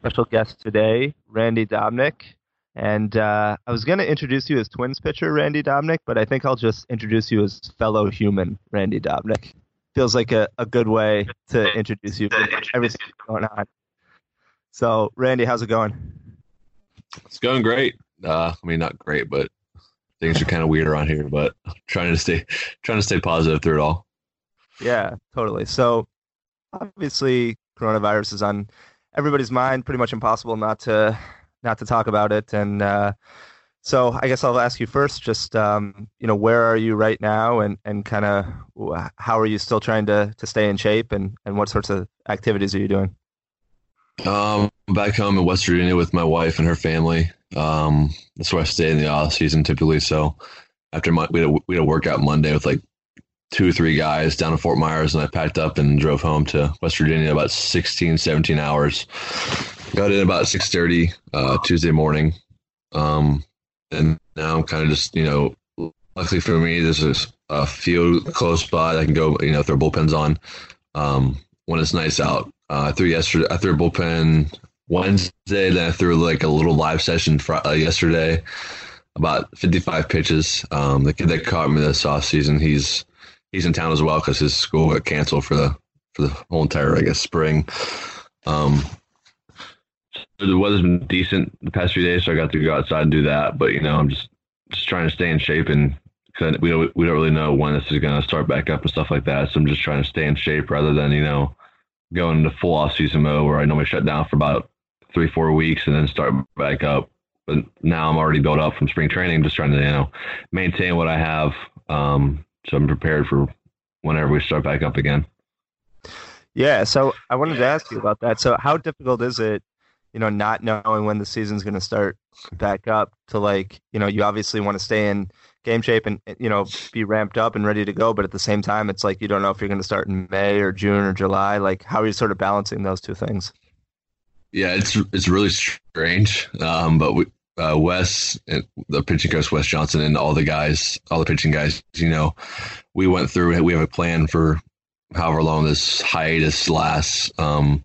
special guest today, Randy Dobnak. And uh, I was going to introduce you as Twins pitcher Randy Dobnak, but I think I'll just introduce you as fellow human Randy Dobnak. Feels like a, a good way to introduce you for everything going on. So, Randy, how's it going? It's going great. Uh, I mean, not great, but things are kind of weird around here. But trying to stay trying to stay positive through it all. Yeah, totally. So, obviously, coronavirus is on everybody's mind. Pretty much impossible not to not to talk about it. And uh, so I guess I'll ask you first, just um, you know, where are you right now, and and kind of how are you still trying to to stay in shape, and and what sorts of activities are you doing? Um, back home in West Virginia with my wife and her family. Um, that's where I stay in the off season typically. So after my, we had a, we had a workout Monday with like two or three guys down to Fort Myers, and I packed up and drove home to West Virginia about 16, 17 hours. Got in about 6.30 uh, Tuesday morning. Um, and now I'm kind of just, you know, luckily for me, there's a, a field close by that I can go, you know, throw bullpens on um, when it's nice out. Uh, I threw yesterday, I threw a bullpen Wednesday, then I threw like a little live session fr- uh, yesterday about 55 pitches. Um, the kid that caught me this off season, he's he's in town as well because his school got canceled for the for the whole entire I guess spring. Um, the weather's been decent the past few days, so I got to go outside and do that. But you know, I'm just just trying to stay in shape and cause we don't we don't really know when this is going to start back up and stuff like that. So I'm just trying to stay in shape rather than you know going into full off season mode where I normally shut down for about three four weeks and then start back up. But now I'm already built up from spring training, just trying to you know maintain what I have. Um, so I'm prepared for whenever we start back up again. Yeah, so I wanted to ask you about that. So how difficult is it, you know, not knowing when the season's going to start back up to like, you know, you obviously want to stay in game shape and you know be ramped up and ready to go, but at the same time, it's like you don't know if you're going to start in May or June or July. Like, how are you sort of balancing those two things? Yeah, it's it's really strange, um, but we uh, Wes, the pitching coach, Wes Johnson, and all the guys, all the pitching guys, you know, we went through. We have a plan for however long this hiatus lasts. Um,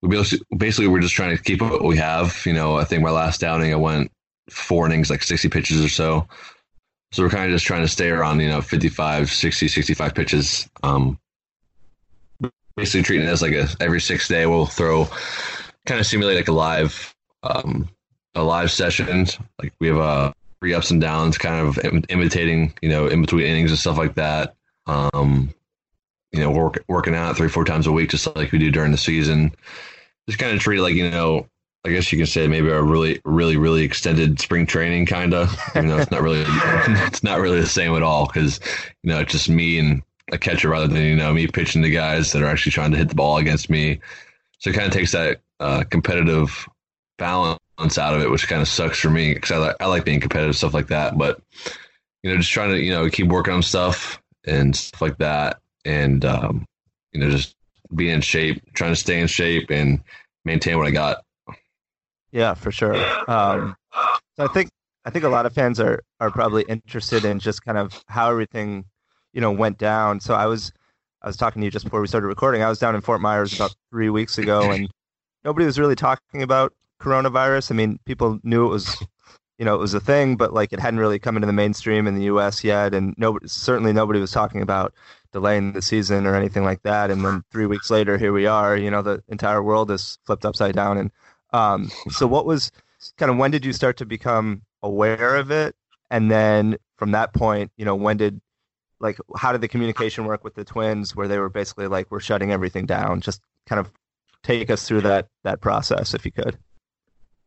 we basically, basically we're just trying to keep what we have. You know, I think my last outing, I went four innings, like 60 pitches or so. So we're kind of just trying to stay around, you know, 55, 60, 65 pitches. Um, basically treating it as like a every six day we'll throw, kind of simulate like a live um, a live session. Like we have uh, three ups and downs, kind of Im- imitating, you know, in between innings and stuff like that. Um, you know, work, working out three, four times a week, just like we do during the season. Just kind of treat it like, you know, I guess you can say maybe a really, really, really extended spring training, kind of. You know, it's not really, it's not really the same at all because, you know, it's just me and a catcher rather than you know me pitching to guys that are actually trying to hit the ball against me. So it kind of takes that uh, competitive balance out of it, which kind of sucks for me because I like I like being competitive stuff like that. But you know, just trying to you know keep working on stuff and stuff like that, and um, you know, just be in shape, trying to stay in shape and maintain what I got. Yeah, for sure. Um, so I think I think a lot of fans are are probably interested in just kind of how everything you know went down. So I was I was talking to you just before we started recording. I was down in Fort Myers about three weeks ago, and nobody was really talking about coronavirus. I mean, people knew it was, you know, it was a thing, but like it hadn't really come into the mainstream in the U.S. yet, and nobody, certainly nobody was talking about delaying the season or anything like that. And then three weeks later, here we are. You know, the entire world is flipped upside down. And um, so, what was kind of when did you start to become aware of it? And then from that point, you know, when did like how did the communication work with the twins where they were basically like we're shutting everything down just kind of take us through that that process if you could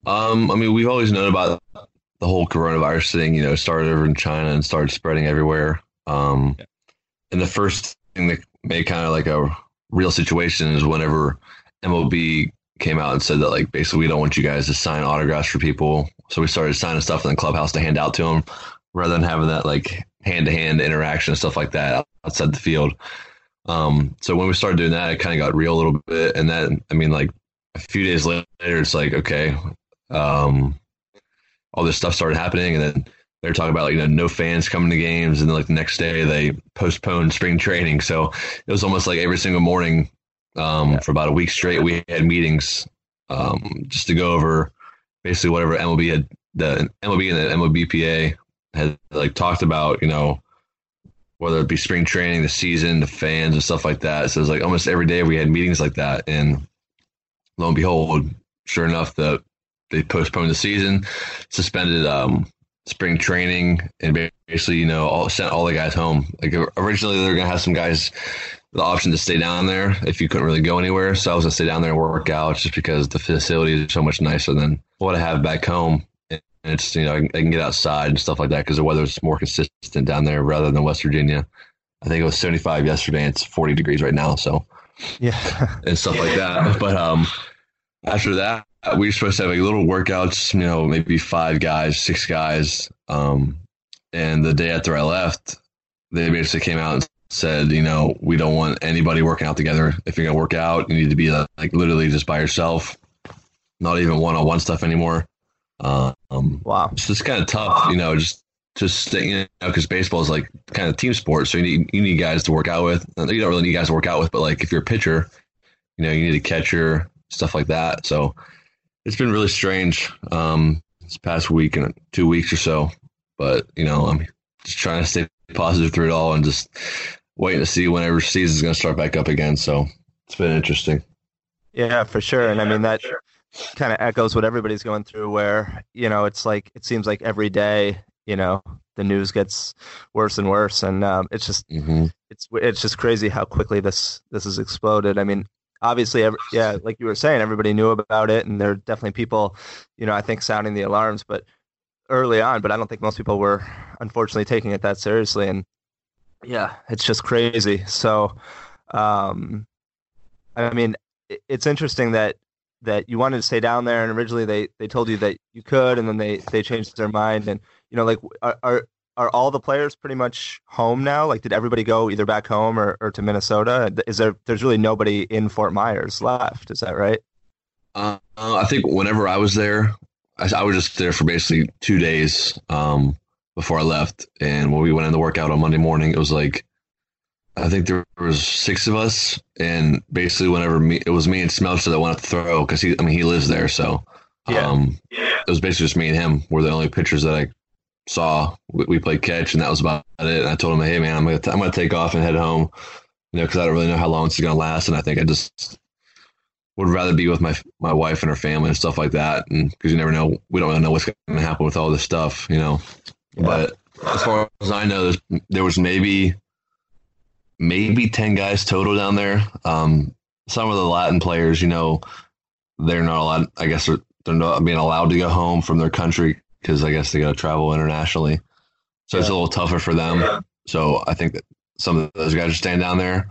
um, I mean, we've always known about the whole coronavirus thing. You know, started over in China and started spreading everywhere. Um, yeah. and the first thing that made kind of like a real situation is whenever MLB came out and said that like basically we don't want you guys to sign autographs for people. So we started signing stuff in the clubhouse to hand out to them rather than having that like hand to hand interaction and stuff like that outside the field. Um, so when we started doing that, it kind of got real a little bit. And then, I mean, like a few days later, it's like, okay, um, all this stuff started happening, and then they're talking about like you know no fans coming to games, and then like the next day they postponed spring training. So it was almost like every single morning um, yeah. for about a week straight we had meetings um, just to go over basically whatever MLB had the MLB and the MLBPA had like talked about, you know, whether it be spring training, the season, the fans, and stuff like that. So it was like almost every day we had meetings like that, and lo and behold, sure enough, the they postponed the season, suspended um, spring training, and basically, you know, all, sent all the guys home. Like originally, they were gonna have some guys the option to stay down there if you couldn't really go anywhere. So I was gonna stay down there and work out just because the facility is so much nicer than what I have back home. And it's you know I can, I can get outside and stuff like that because the weather's more consistent down there rather than West Virginia. I think it was 75 yesterday. And it's 40 degrees right now. So yeah, and stuff like that. But um, after that, we were supposed to have like little workouts. You know, maybe five guys, six guys. Um, and the day after I left, they basically came out and said, you know, we don't want anybody working out together. If you're gonna work out, you need to be uh, like literally just by yourself, not even one on one stuff anymore. Um, wow, so it's kind of tough, you know, just just you know, because baseball is like kind of team sport, so you need you need guys to work out with. You don't really need guys to work out with, but like if you're a pitcher, you know, you need a catcher, stuff like that. So it's been really strange um, this past week and two weeks or so. But you know, I'm just trying to stay positive through it all and just waiting to see whenever season's going to start back up again. So it's been interesting. Yeah, for sure. And I mean, that kind of echoes what everybody's going through where, you know, it's like, it seems like every day, you know, the news gets worse and worse. And um, it's just, mm-hmm. it's, it's just crazy how quickly this, this has exploded. I mean, obviously, every, yeah, like you were saying, everybody knew about it and there are definitely people, you know, I think sounding the alarms, but early on, but I don't think most people were unfortunately taking it that seriously. And yeah, it's just crazy. So, um, I mean, it's interesting that that you wanted to stay down there, and originally they they told you that you could, and then they they changed their mind. And you know, like are are, are all the players pretty much home now? Like, did everybody go either back home or, or to Minnesota? Is there there's really nobody in Fort Myers left? Is that right? Uh, I think whenever I was there, I, I, was just there for basically two days. Um, before I left. And when we went in the workout on Monday morning, it was like I think there was six of us, and basically whenever me, it was me and Smeltzer that wanted to throw because he, I mean, he lives there, so yeah. Um, yeah. it was basically just me and him were the only pitchers that I saw. We, we, played catch, and that was about it. And I told him, "Hey, man, I'm gonna t- I'm gonna take off and head home, you know, because I don't really know how long it's gonna last, and I think I just would rather be with my my wife and her family and stuff like that, and because you never know, we don't really know what's gonna happen with all this stuff, you know." But as far as I know, there was maybe maybe ten guys total down there. Um, some of the Latin players, you know, they're not allowed. I guess they're, they're not being allowed to go home from their country because I guess they got to travel internationally. So yeah. it's a little tougher for them. Yeah. So I think that some of those guys are staying down there.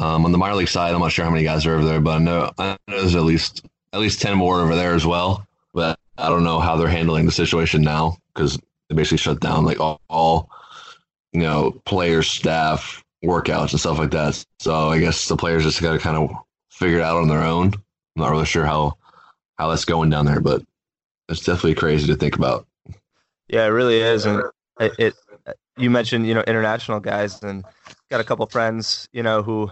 Um, on the minor league side, I'm not sure how many guys are over there, but I know I know there's at least at least ten more over there as well. But I don't know how they're handling the situation now because they basically shut down like all, all you know players, staff, workouts and stuff like that. So I guess the players just got to kind of figure it out on their own. I'm not really sure how how that's going down there, but it's definitely crazy to think about. Yeah, it really is, and it, it you mentioned you know international guys, and got a couple friends you know who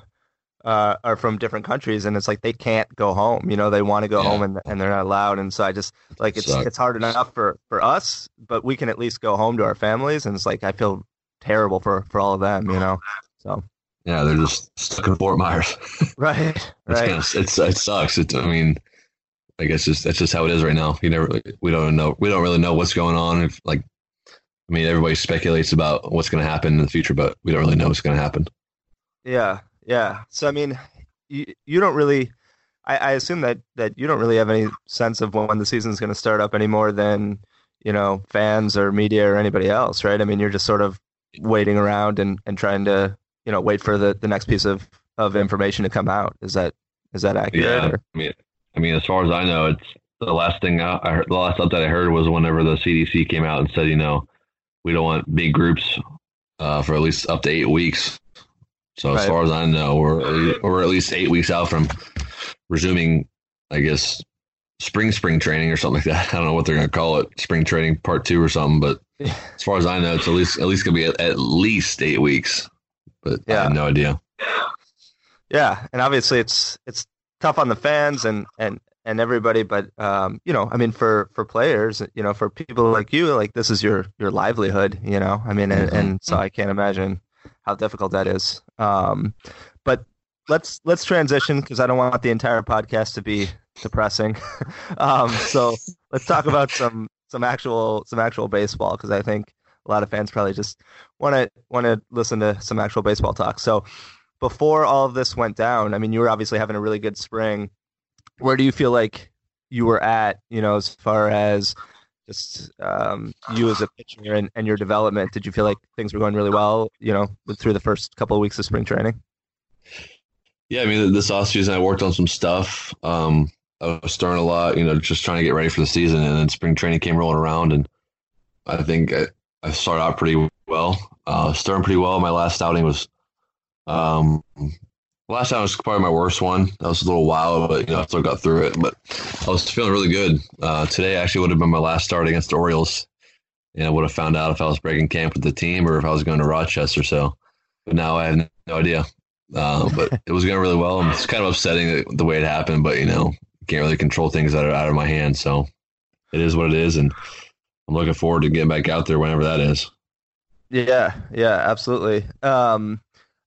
uh, are from different countries, and it's like they can't go home. You know, they want to go yeah. home, and and they're not allowed. And so I just like it's Suck. it's hard enough for for us, but we can at least go home to our families. And it's like I feel terrible for for all of them. You know, so yeah, they're just stuck in Fort Myers. right, right. Of, it's it sucks. It, I mean, I guess just that's just how it is right now. You never we don't know we don't really know what's going on. If like, I mean, everybody speculates about what's going to happen in the future, but we don't really know what's going to happen. Yeah, yeah. So I mean, you you don't really. I, I assume that that you don't really have any sense of when the season's going to start up any more than you know fans or media or anybody else, right? I mean, you're just sort of waiting around and, and trying to you know wait for the, the next piece of, of information to come out. Is that is that accurate? Yeah, or? I mean, I mean, as far as I know, it's the last thing I, I heard. The last update I heard was whenever the CDC came out and said, you know, we don't want big groups uh, for at least up to eight weeks. So as far as I know, we're we're at least eight weeks out from resuming, I guess, spring spring training or something like that. I don't know what they're going to call it, spring training part two or something. But as far as I know, it's at least at least going to be at, at, least eight weeks. But yeah. I have no idea. Yeah, and obviously it's it's tough on the fans and and and everybody, but um, you know, I mean, for for players, you know, for people like you, like this is your your livelihood, you know. I mean, and, mm-hmm. and so I can't imagine how difficult that is. Um, but let's let's transition because I don't want the entire podcast to be depressing. um, so let's talk about some some actual some actual baseball because I think a lot of fans probably just want to want to listen to some actual baseball talk. So before all of this went down, I mean, you were obviously having a really good spring. Where do you feel like you were at, you know, as far as just um, you as a pitcher and, and your development? Did you feel like things were going really well, you know, through the first couple of weeks of spring training? Yeah, I mean, this off season I worked on some stuff. Um, I was throwing a lot, you know, just trying to get ready for the season, and then spring training came rolling around, and I think I, I started out pretty well. Uh, starting pretty well. My last outing was, um, last time was probably my worst one. That was a little wild, but you know, I still got through it. But I was feeling really good. Uh, today actually would have been my last start against the Orioles, and I would have found out if I was breaking camp with the team or if I was going to Rochester. So, but now I have no idea. Uh, but it was going really well. And It's kind of upsetting the way it happened, but you know, can't really control things that are out of my hands. So it is what it is, and I'm looking forward to getting back out there whenever that is. Yeah, yeah, absolutely. Um,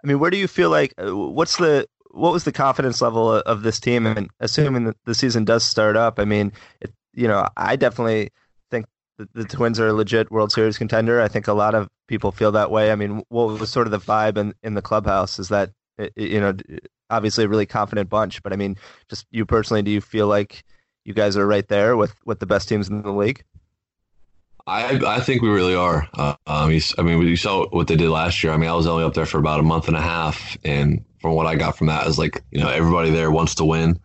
I mean, where do you feel like uh, what's the what was the confidence level of this team? And assuming that the season does start up, I mean, it, you know, I definitely think the, the Twins are a legit World Series contender. I think a lot of people feel that way. I mean, what was sort of the vibe in, in the clubhouse? Is that you know obviously a really confident bunch, but I mean, just you personally, do you feel like you guys are right there with with the best teams in the league? I I think we really are. Uh, um, I mean, you saw what they did last year. I mean, I was only up there for about a month and a half, and from what I got from that is like you know everybody there wants to win.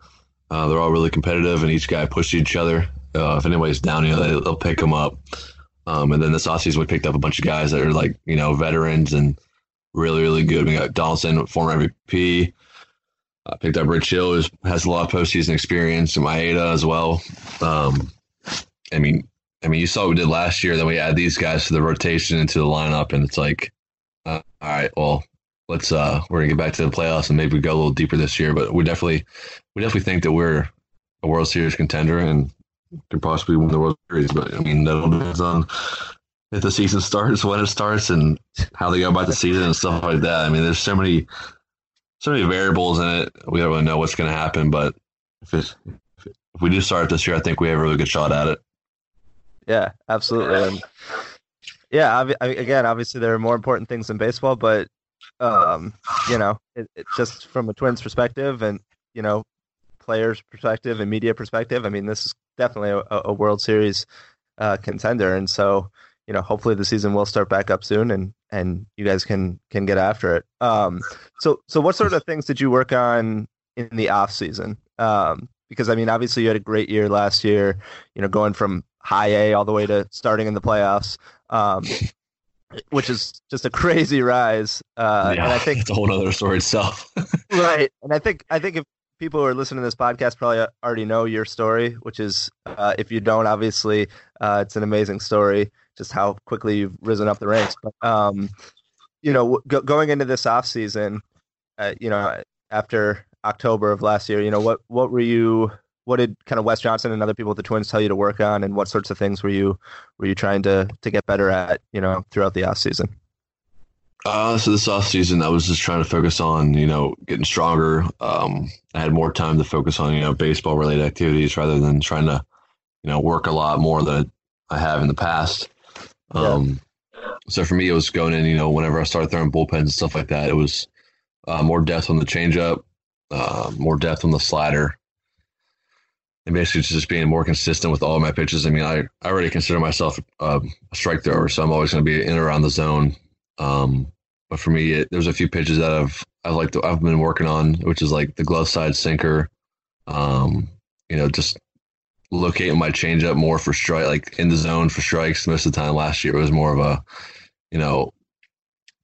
Uh, they're all really competitive, and each guy pushed each other. Uh, if anybody's down, you know they, will pick them up. Um, and then this offseason, we picked up a bunch of guys that are like you know veterans and really really good. We got Donaldson, former MVP. I picked up Rich Hill, who has a lot of postseason experience, and Maeda as well. Um, I mean, I mean, you saw what we did last year. Then we add these guys to the rotation into the lineup, and it's like, uh, all right, well, let's uh, we're gonna get back to the playoffs and maybe go a little deeper this year. But we definitely, we definitely think that we're a World Series contender and could possibly win the World Series. But I mean, that all depends on if the season starts, when it starts, and how they go about the season and stuff like that. I mean, there's so many so many variables in it. We don't really know what's to happen, but if, it's if we do start this year, I think we have a really good shot at it. Yeah, absolutely. And yeah, again, obviously there are more important things in baseball, but um, you know, it, it just from a Twins perspective and you know, players' perspective and media perspective, I mean, this is definitely a, a World Series uh, contender, and so you know, hopefully the season will start back up soon, and and you guys can can get after it. Um, so so what sort of things did you work on in the off season? Um, because I mean, obviously you had a great year last year. You know, going from high A all the way to starting in the playoffs. Um, which is just a crazy rise. Uh, yeah, and I think it's a whole other story itself. right, and I think I think if people who are listening to this podcast probably already know your story, which is uh, if you don't, obviously, uh, it's an amazing story just how quickly you've risen up the ranks. But um, you know, go, going into this off season, uh, you know, after October of last year, you know, what what were you? What did kind of Wes Johnson and other people at the Twins tell you to work on, and what sorts of things were you were you trying to to get better at? You know, throughout the off season. Uh, so this off season, I was just trying to focus on, you know, getting stronger. Um, I had more time to focus on, you know, baseball related activities rather than trying to, you know, work a lot more than I have in the past. Um, yeah. So for me, it was going in, you know, whenever I started throwing bullpens and stuff like that, it was uh, more depth on the changeup, uh, more depth on the slider, and basically just being more consistent with all my pitches. I mean, I, I already consider myself uh, a strike thrower, so I'm always going to be in or around the zone. Um, but for me, it, there's a few pitches that I've I've like I've been working on, which is like the glove side sinker. Um, you know, just locating my changeup more for strike, like in the zone for strikes. Most of the time last year, it was more of a, you know,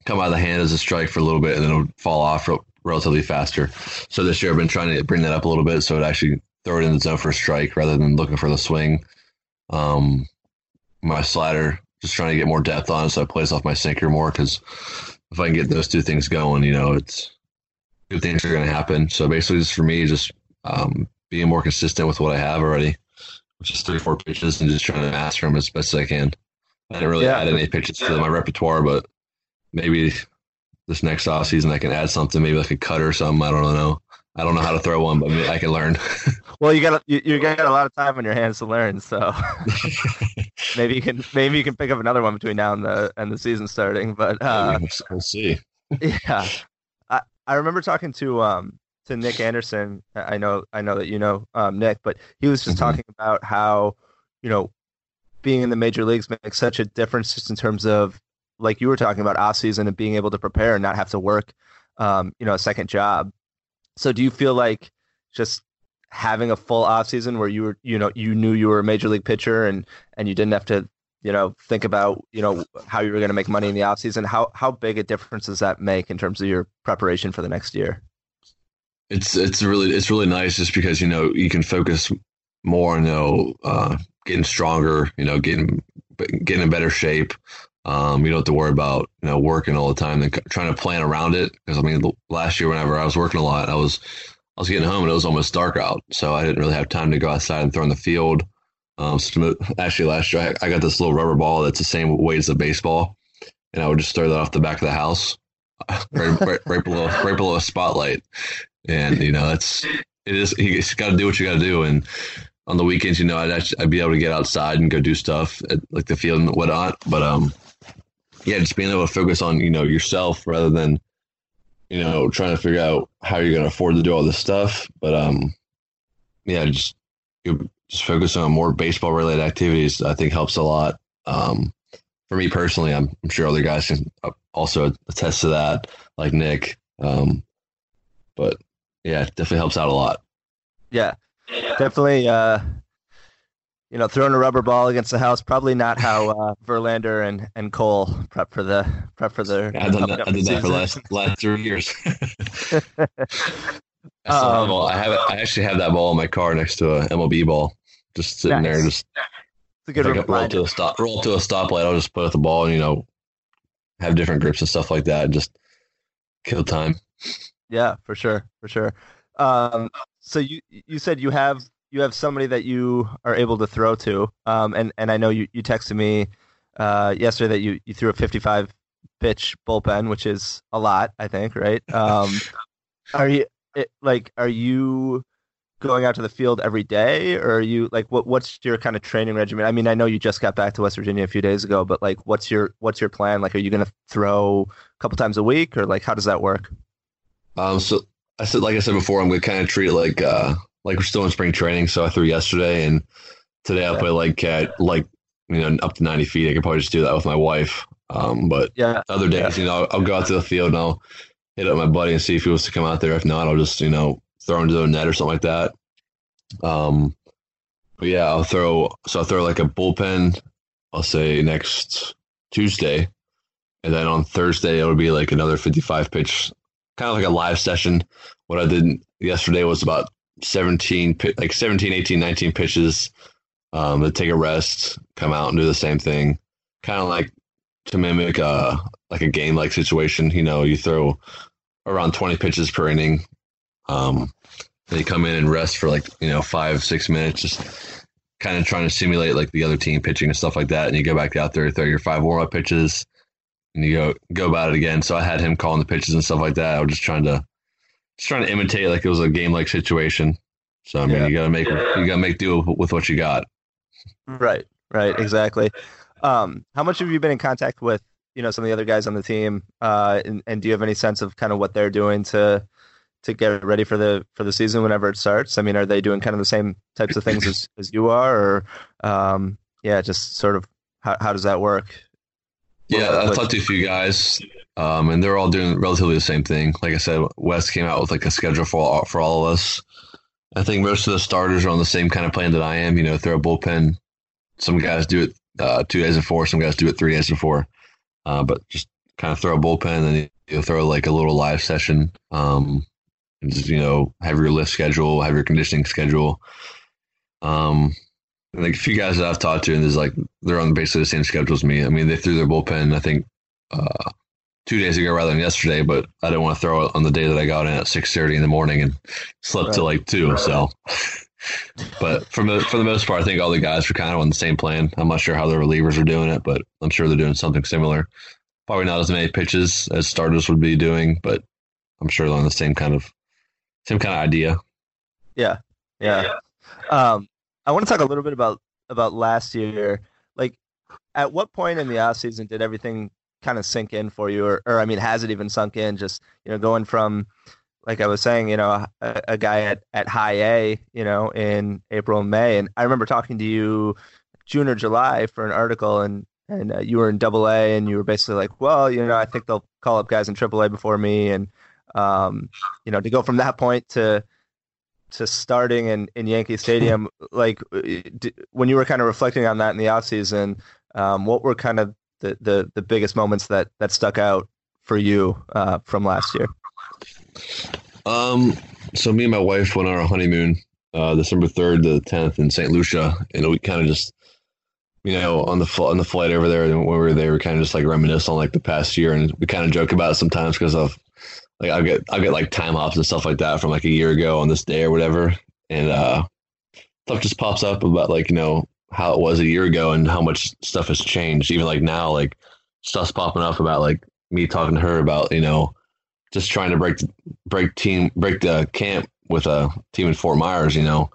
come out of the hand as a strike for a little bit and then it'll fall off relatively faster. So this year, I've been trying to bring that up a little bit so it actually throw it in the zone for a strike rather than looking for the swing. Um, my slider, just trying to get more depth on it so it plays off my sinker more because if I can get those two things going, you know, it's good things are going to happen. So basically, just for me, just um, being more consistent with what I have already, which is three, four pitches, and just trying to master them as best as I can. I didn't really yeah. add any pitches to my repertoire, but maybe this next off season I can add something, maybe like a cutter or something. I don't know. I don't know how to throw one, but I can learn. well, you got you, you got a lot of time on your hands to learn, so maybe you can maybe you can pick up another one between now and the and the season starting. But uh, we'll see. yeah, I I remember talking to um to Nick Anderson. I know I know that you know um, Nick, but he was just mm-hmm. talking about how you know being in the major leagues makes such a difference just in terms of like you were talking about off season and being able to prepare and not have to work um, you know a second job so do you feel like just having a full off season where you were, you know, you knew you were a major league pitcher and and you didn't have to, you know, think about, you know, how you were going to make money in the off season? How how big a difference does that make in terms of your preparation for the next year? It's it's really it's really nice just because you know you can focus more on you know uh, getting stronger, you know, getting getting in better shape. Um, you don't have to worry about you know working all the time and trying to plan around it. Because I mean, last year whenever I was working a lot, I was I was getting home and it was almost dark out, so I didn't really have time to go outside and throw in the field. Um, so actually, last year I, I got this little rubber ball that's the same weight as a baseball, and I would just throw that off the back of the house, right, right, right below right below a spotlight. And you know, that's it is you got to do what you got to do. And on the weekends, you know, I'd actually, I'd be able to get outside and go do stuff at like the field and whatnot. But um, yeah, just being able to focus on you know yourself rather than you know trying to figure out how you're going to afford to do all this stuff. But um, yeah, just just focusing on more baseball related activities, I think helps a lot. Um, for me personally, I'm, I'm sure other guys can also attest to that, like Nick. Um, but yeah, it definitely helps out a lot. Yeah, definitely. Uh, you know, throwing a rubber ball against the house, probably not how uh, Verlander and, and Cole prep for the prep for the. Yeah, I did that, I did that for last last three years. I, um, have I have I actually have that ball in my car next to a MLB ball, just sitting nice. there. Just it's a good like roll to a stop, roll to a stoplight. I'll just put up the ball and you know have different grips and stuff like that. And just kill time. Yeah, for sure, for sure. Um, so you you said you have you have somebody that you are able to throw to. Um, and and I know you you texted me uh, yesterday that you you threw a 55 pitch bullpen, which is a lot, I think, right? Um, are you it, like are you going out to the field every day or are you like what what's your kind of training regimen i mean i know you just got back to west virginia a few days ago but like what's your what's your plan like are you going to throw a couple times a week or like how does that work um so i said like i said before i'm going to kind of treat it like uh like we're still in spring training, so I threw yesterday and today I play like at like you know up to ninety feet. I could probably just do that with my wife. Um, but yeah, other days, yeah. you know, I'll, I'll, go out to the field and I'll hit up my buddy and see if he wants to come out there. If not, I'll just you know throw into the net or something like that. Um, but yeah, I'll throw. So I'll throw like a bullpen. I'll say next Tuesday, and then on Thursday it'll be like another fifty-five pitch, kind of like a live session. What I did yesterday was about 17, like 17, 18, 19 pitches, um, to take a rest, come out and do the same thing. Kind of like to mimic a, like a game like situation. You know, you throw around 20 pitches per inning. Um, then you come in and rest for like, you know, five, six minutes, just kind of trying to simulate like the other team pitching and stuff like that. And you go back out there, throw your five warm up pitches and you go, go about it again. So I had him calling the pitches and stuff like that. I was just trying to, just trying to imitate like it was a game like situation. So I mean, yeah. you gotta make yeah. you gotta make do with what you got. Right, right, exactly. Um, how much have you been in contact with you know some of the other guys on the team, uh, and, and do you have any sense of kind of what they're doing to to get ready for the for the season whenever it starts? I mean, are they doing kind of the same types of things as, as you are, or um, yeah, just sort of how how does that work? Yeah, I talked to a few guys. Um, and they're all doing relatively the same thing. Like I said, Wes came out with like a schedule for all, for all of us. I think most of the starters are on the same kind of plan that I am. You know, throw a bullpen. Some guys do it uh, two days before. Some guys do it three days before. Uh, but just kind of throw a bullpen and then you'll throw like a little live session. Um, and just you know have your lift schedule, have your conditioning schedule. Um, like a few guys that I've talked to, and there's like they're on basically the same schedule as me. I mean, they threw their bullpen. I think uh, two days ago rather than yesterday, but I didn't want to throw it on the day that I got in at six thirty in the morning and slept right. till like two. Right. So, but for the for the most part, I think all the guys were kind of on the same plan. I'm not sure how the relievers are doing it, but I'm sure they're doing something similar. Probably not as many pitches as starters would be doing, but I'm sure they're on the same kind of same kind of idea. Yeah, yeah. Um, I want to talk a little bit about about last year. Like, at what point in the off season did everything kind of sink in for you, or, or I mean, has it even sunk in? Just you know, going from like I was saying, you know, a, a, guy at, at high A, you know, in April and May. And I remember talking to you June or July for an article and, and uh, you were in double A and you were basically like, well, you know, I think they'll call up guys in triple A before me. And, um, you know, to go from that point to, to starting in, in Yankee Stadium, like d- when you were kind of reflecting on that in the off season, um, what were kind of the, the, the biggest moments that, that stuck out for you uh, from last year? Um, so me and my wife went on our honeymoon, uh, December third to the tenth in St. Lucia, and we kind of just, you know, on the fl- on the flight over there, when we were there, we kind of just like reminisce on like the past year, and we kind of joke about it sometimes because of like I'll get I'll get like time hops and stuff like that from like a year ago on this day or whatever, and uh, stuff just pops up about like you know how it was a year ago and how much stuff has changed. Even like now, like stuff's popping up about like me talking to her about you know just trying to break break team break the camp with a team in Fort Myers, you know,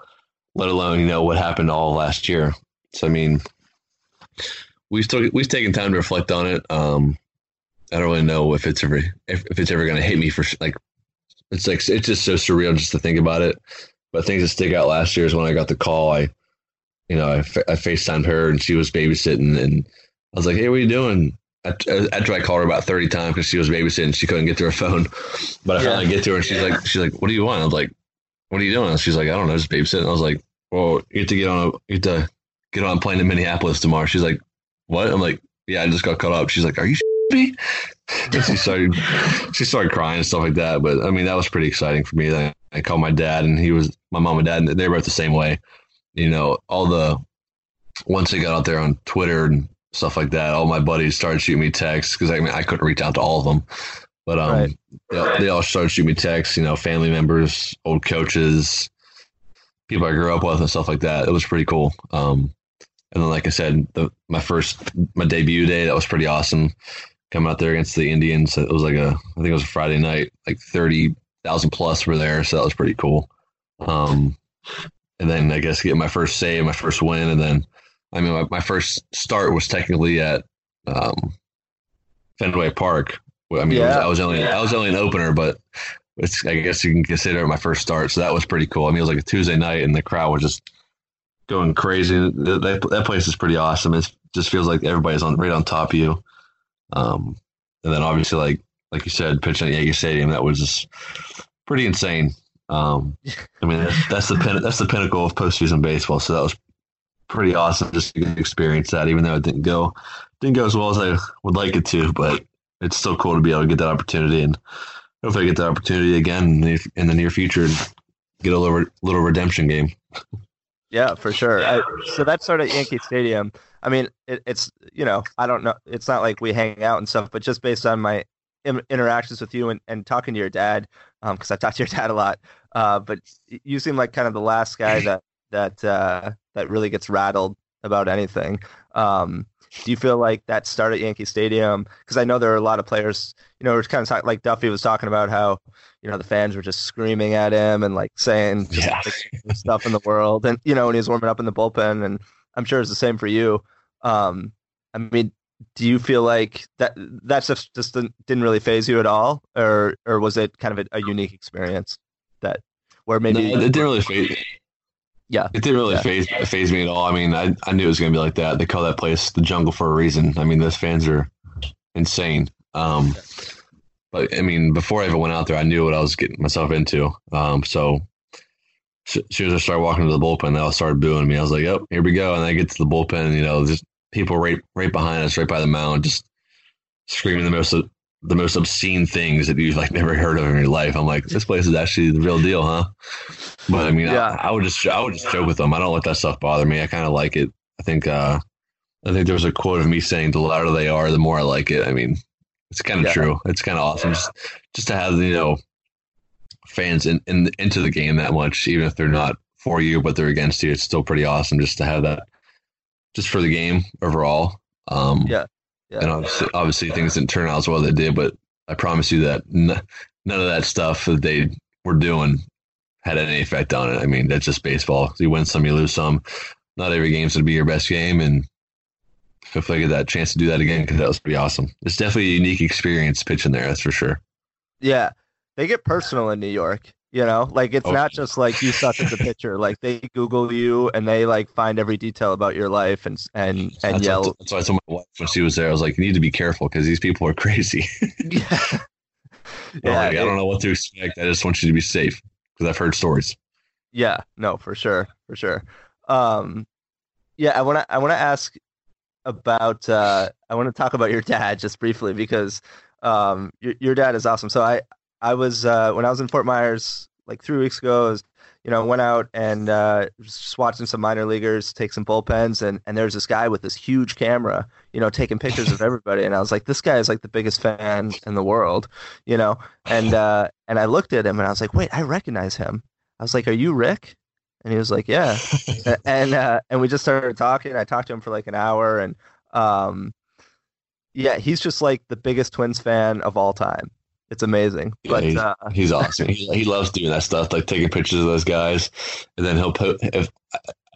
let alone you know what happened all last year. So I mean, we've still we've taken time to reflect on it. Um, I don't really know if it's ever if, if it's ever going to hit me for like it's like it's just so surreal just to think about it. But things that stick out last year is when I got the call. I, you know, I, I Facetimed her and she was babysitting, and I was like, "Hey, what are you doing?" after I called her about 30 times because she was babysitting, she couldn't get to her phone. But I yeah. finally get to her and she's like, she's like, what do you want? I was like, what are you doing? she's like, I don't know, just babysitting. I was like, well, you have to get on a, you have to get on a plane to Minneapolis tomorrow. She's like, what? I'm like, yeah, I just got caught up. She's like, are you me? she started, she started crying and stuff like that. But I mean, that was pretty exciting for me. I, I called my dad and he was, my mom and dad, and they were both the same way. You know, all the, once they got out there on Twitter and stuff like that. All my buddies started shooting me texts because I mean I couldn't reach out to all of them, but um, right. they, they, all started shooting me texts. You know, family members, old coaches, people I grew up with, and stuff like that. It was pretty cool. Um, and then, like I said, the, my first my debut day that was pretty awesome. Coming out there against the Indians, it was like a I think it was a Friday night, like thirty thousand plus were there, so that was pretty cool. Um, and then I guess get my first save, my first win, and then I mean, my, my first start was technically at um, Fenway Park. I mean, yeah. was, I was only yeah. I was only an opener, but it's I guess you can consider it my first start. So that was pretty cool. I mean, it was like a Tuesday night, and the crowd was just going crazy. That, that place is pretty awesome. It just feels like everybody's on right on top of you. Um, and then obviously, like like you said, pitching at Yankee Stadium, that was just pretty insane. Um, I mean, that's, that's the pin, that's the pinnacle of postseason baseball. So that was pretty awesome just to experience that, even though it didn't go didn't go as well as I would like it to. But it's still cool to be able to get that opportunity, and hopefully I get that opportunity again in the, in the near future and get a little little redemption game. Yeah, for sure. I, so that started at Yankee Stadium. I mean, it, it's you know, I don't know. It's not like we hang out and stuff, but just based on my interactions with you and, and talking to your dad, because um, I talked to your dad a lot. Uh, but you seem like kind of the last guy that that uh, that really gets rattled about anything. Um, do you feel like that start at Yankee Stadium? Because I know there are a lot of players. You know, it's kind of talk, like Duffey was talking about how you know the fans were just screaming at him and like saying yeah. like, stuff in the world, and you know when he was warming up in the bullpen, and I'm sure it's the same for you. Um, I mean, do you feel like that that stuff just didn't really phase you at all, or or was it kind of a, a unique experience that where maybe no, it didn't really phase yeah, it didn't really yeah. phase phase me at all. I mean, I I knew it was going to be like that. They call that place the jungle for a reason. I mean, those fans are insane. Um, but I mean, before I even went out there, I knew what I was getting myself into. Um, so as soon as I started walking to the bullpen, they all started booing me. I was like, "Yep, here we go." And I get to the bullpen, you know, just people right right behind us, right by the mound, just screaming the most the most obscene things that you've like never heard of in your life. I'm like, this place is actually the real deal, huh? But I mean, yeah. I, I, would just I would just joke with them. I don't let that stuff bother me. I kind of like it. I think uh, I think there was a quote of me saying, "The louder they are, the more I like it." I mean, It's kind of yeah. true. It's kind of awesome just, just to have you know fans in, in into the game that much, even if they're not for you but they're against you. It's still pretty awesome just to have that, just for the game overall. Um, yeah. yeah. And obviously, obviously, things didn't turn out as well as they did, but I promise you that n- none of that stuff that they were doing had any effect on it. I mean, that's just baseball. You win some, you lose some. Not every game's going to be your best game, and hopefully I get that chance to do that again because that was pretty awesome. It's definitely a unique experience pitching there, that's for sure. Yeah, they get personal in New York. You know, like it's oh. not just like you suck as a pitcher. Like they Google you and they like find every detail about your life and and and that's yell. What, that's why I told my wife when she was there. I was like, you need to be careful because these people are crazy. yeah. yeah, like, I don't know what to expect. I just want you to be safe because I've heard stories. Yeah, no, for sure, for sure. Um, yeah, I want to I want to ask about uh, I want to talk about your dad just briefly because um, your, your dad is awesome. So I I was uh, when I was in Fort Myers like three weeks ago. Was, you know, went out and uh, just watching some minor leaguers take some bullpens, and and there's this guy with this huge camera, you know, taking pictures of everybody, and I was like, this guy is like the biggest fan in the world, you know, and uh, and I looked at him and I was like, wait, I recognize him. I was like, are you Rick? And he was like, yeah, and uh, and we just started talking. I talked to him for like an hour, and um, yeah, he's just like the biggest Twins fan of all time. It's amazing. Yeah, but he's, uh, he's awesome. he, he loves doing that stuff, like taking pictures of those guys, and then he'll put if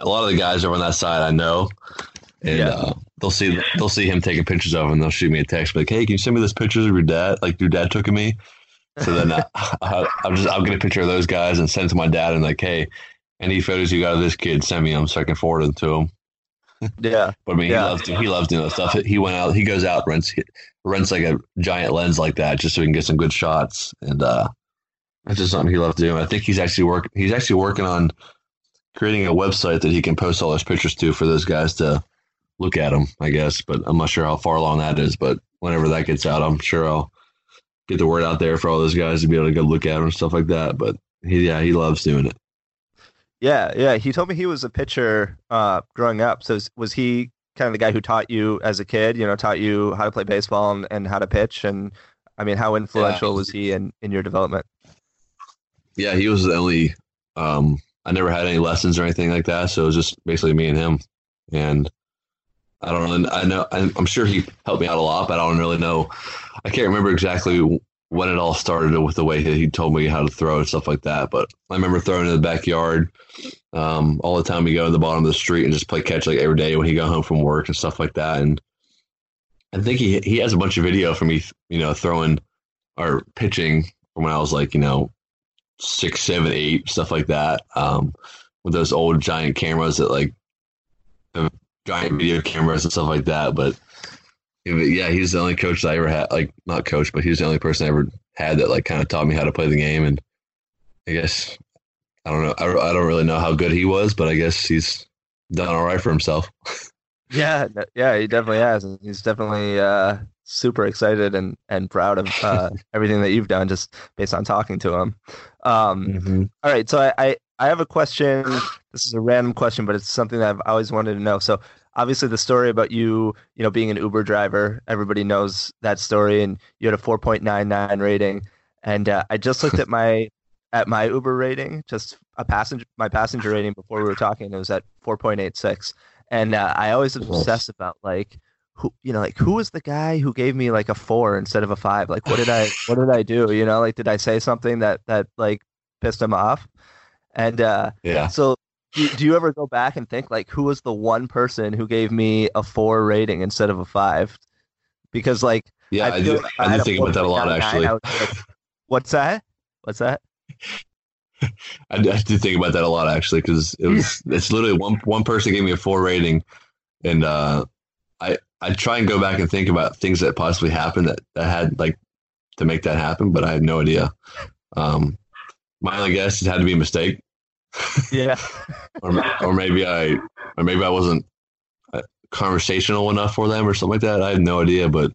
a lot of the guys are on that side I know, and yeah. uh, they'll see they'll see him taking pictures of, him and they'll shoot me a text like, "Hey, can you send me those pictures of your dad? Like your dad took of me." So then uh, I, will just I'll get a picture of those guys and send it to my dad and like, "Hey, any photos you got of this kid, send me them so I can forward them to him." Yeah, but I mean, yeah. he loves he loves doing that stuff. He went out, he goes out, rents rents like a giant lens like that just so he can get some good shots, and uh, that's just something he loves doing. I think he's actually work he's actually working on creating a website that he can post all his pictures to for those guys to look at them. I guess, but I'm not sure how far along that is. But whenever that gets out, I'm sure I'll get the word out there for all those guys to be able to go look at them and stuff like that. But he, yeah, he loves doing it. Yeah, yeah. He told me he was a pitcher uh, growing up. So was he kind of the guy who taught you as a kid? You know, taught you how to play baseball and, and how to pitch. And I mean, how influential yeah. was he in in your development? Yeah, he was the only. Um, I never had any lessons or anything like that, so it was just basically me and him. And I don't know. I know. I'm sure he helped me out a lot, but I don't really know. I can't remember exactly when it all started with the way he told me how to throw and stuff like that. But I remember throwing in the backyard um, all the time. We go to the bottom of the street and just play catch like every day when he got home from work and stuff like that. And I think he he has a bunch of video for me, you know, throwing or pitching from when I was like, you know, six, seven, eight, stuff like that. Um, with those old giant cameras that like giant video cameras and stuff like that. But yeah, he's the only coach that I ever had. Like not coach, but he's the only person I ever had that like kind of taught me how to play the game. And I guess I don't know. I, I don't really know how good he was, but I guess he's done all right for himself. yeah, yeah, he definitely has. He's definitely uh, super excited and and proud of uh, everything that you've done, just based on talking to him. Um, mm-hmm. all right, so I, I I have a question. This is a random question, but it's something that I've always wanted to know. So obviously the story about you, you know, being an Uber driver, everybody knows that story, and you had a 4.99 rating. And uh, I just looked at my at my Uber rating, just a passenger my passenger rating before we were talking. It was at 4.86, and uh, I always obsess about like who you know like who was the guy who gave me like a four instead of a five? Like what did i what did i do? You know like did i say something that that like pissed him off? And uh yeah. so do, do you ever go back and think like who was the one person who gave me a four rating instead of a five? Because like yeah, I, I do. I, do think about that a lot actually. Like, what's that? What's that? I, I did think about that a lot actually because it was it's literally one one person gave me a four rating, and uh, I I try and go back and think about things that possibly happened that, that had like to make that happen, but I had no idea. Um, my only guess it had to be a mistake yeah. or, or maybe I, or maybe I wasn't uh, conversational enough for them or something like that. I had no idea, but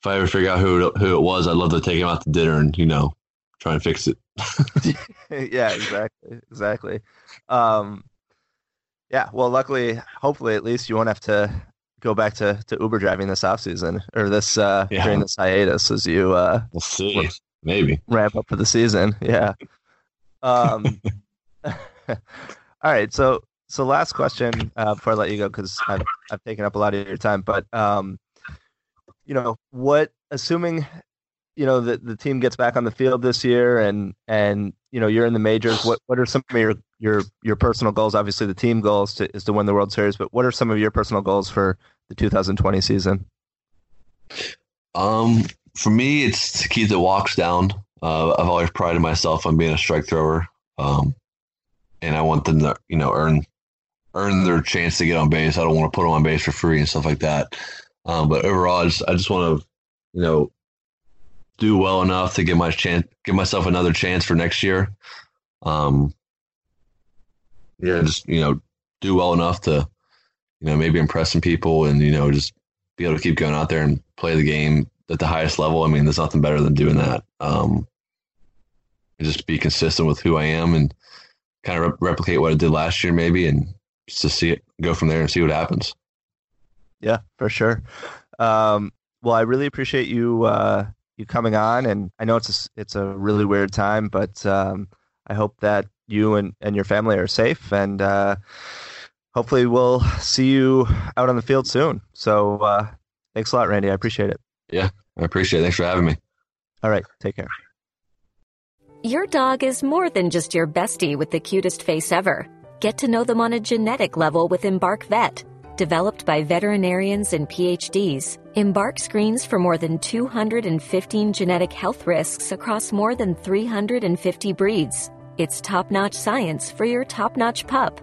if I ever figure out who who it was, I'd love to take him out to dinner and you know try and fix it. yeah, exactly, exactly. Um, yeah, well, luckily, hopefully, at least you won't have to go back to, to Uber driving this off season or this uh, Yeah. during this hiatus as you uh, We'll see. Maybe. ramp up for the season. Yeah. Um, all right. So so last question uh, before I let you go because I've I've taken up a lot of your time. But um, you know what? Assuming you know that the team gets back on the field this year and and you know you're in the majors. What what are some of your your your personal goals? Obviously, the team goals to, is to win the World Series. But what are some of your personal goals for the 2020 season? Um, for me, it's to keep the walks down. Uh, I've always prided myself on being a strike thrower, um, and I want them to, you know, earn earn their chance to get on base. I don't want to put them on base for free and stuff like that. Um, but overall, I just, I just want to, you know, do well enough to give my chance, give myself another chance for next year. Um, yeah, just you know, do well enough to, you know, maybe impress some people and you know, just be able to keep going out there and play the game at the highest level. I mean, there's nothing better than doing that. Um, just be consistent with who I am and kind of rep- replicate what I did last year, maybe, and just to see it go from there and see what happens. Yeah, for sure. Um, well, I really appreciate you uh, you coming on, and I know it's a, it's a really weird time, but um, I hope that you and, and your family are safe, and uh, hopefully we'll see you out on the field soon. So uh, thanks a lot, Randy. I appreciate it. Yeah, I appreciate it. Thanks for having me. All right, take care. Your dog is more than just your bestie with the cutest face ever. Get to know them on a genetic level with Embark Vet. Developed by veterinarians and PhDs, Embark screens for more than 215 genetic health risks across more than 350 breeds. It's top notch science for your top notch pup.